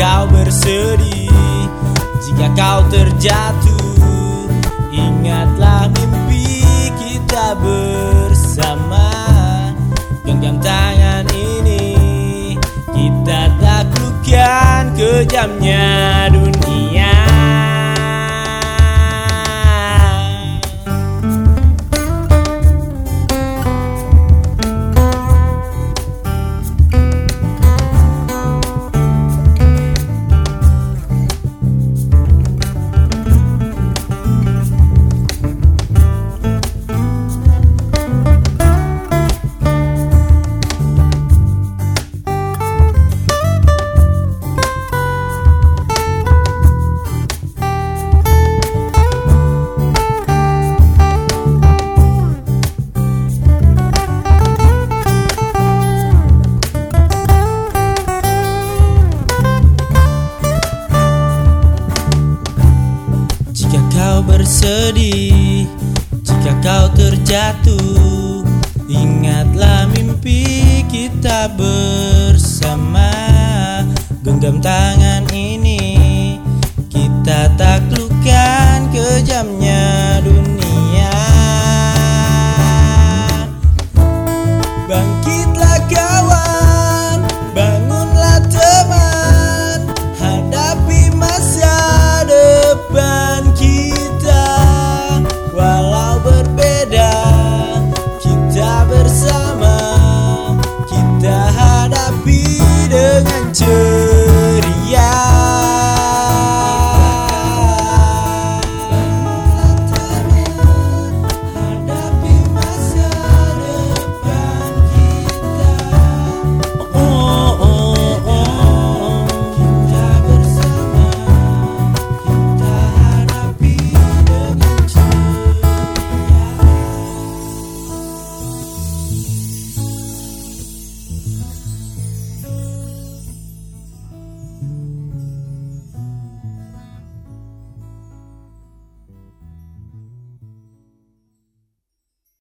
kau bersedih Jika kau terjatuh Ingatlah mimpi kita bersama. Genggam tangan ini Kita taklukkan kejamnya dunia bersedih, jika kau terjatuh, ingatlah mimpi kita bersama. Genggam tangan ini, kita taklukkan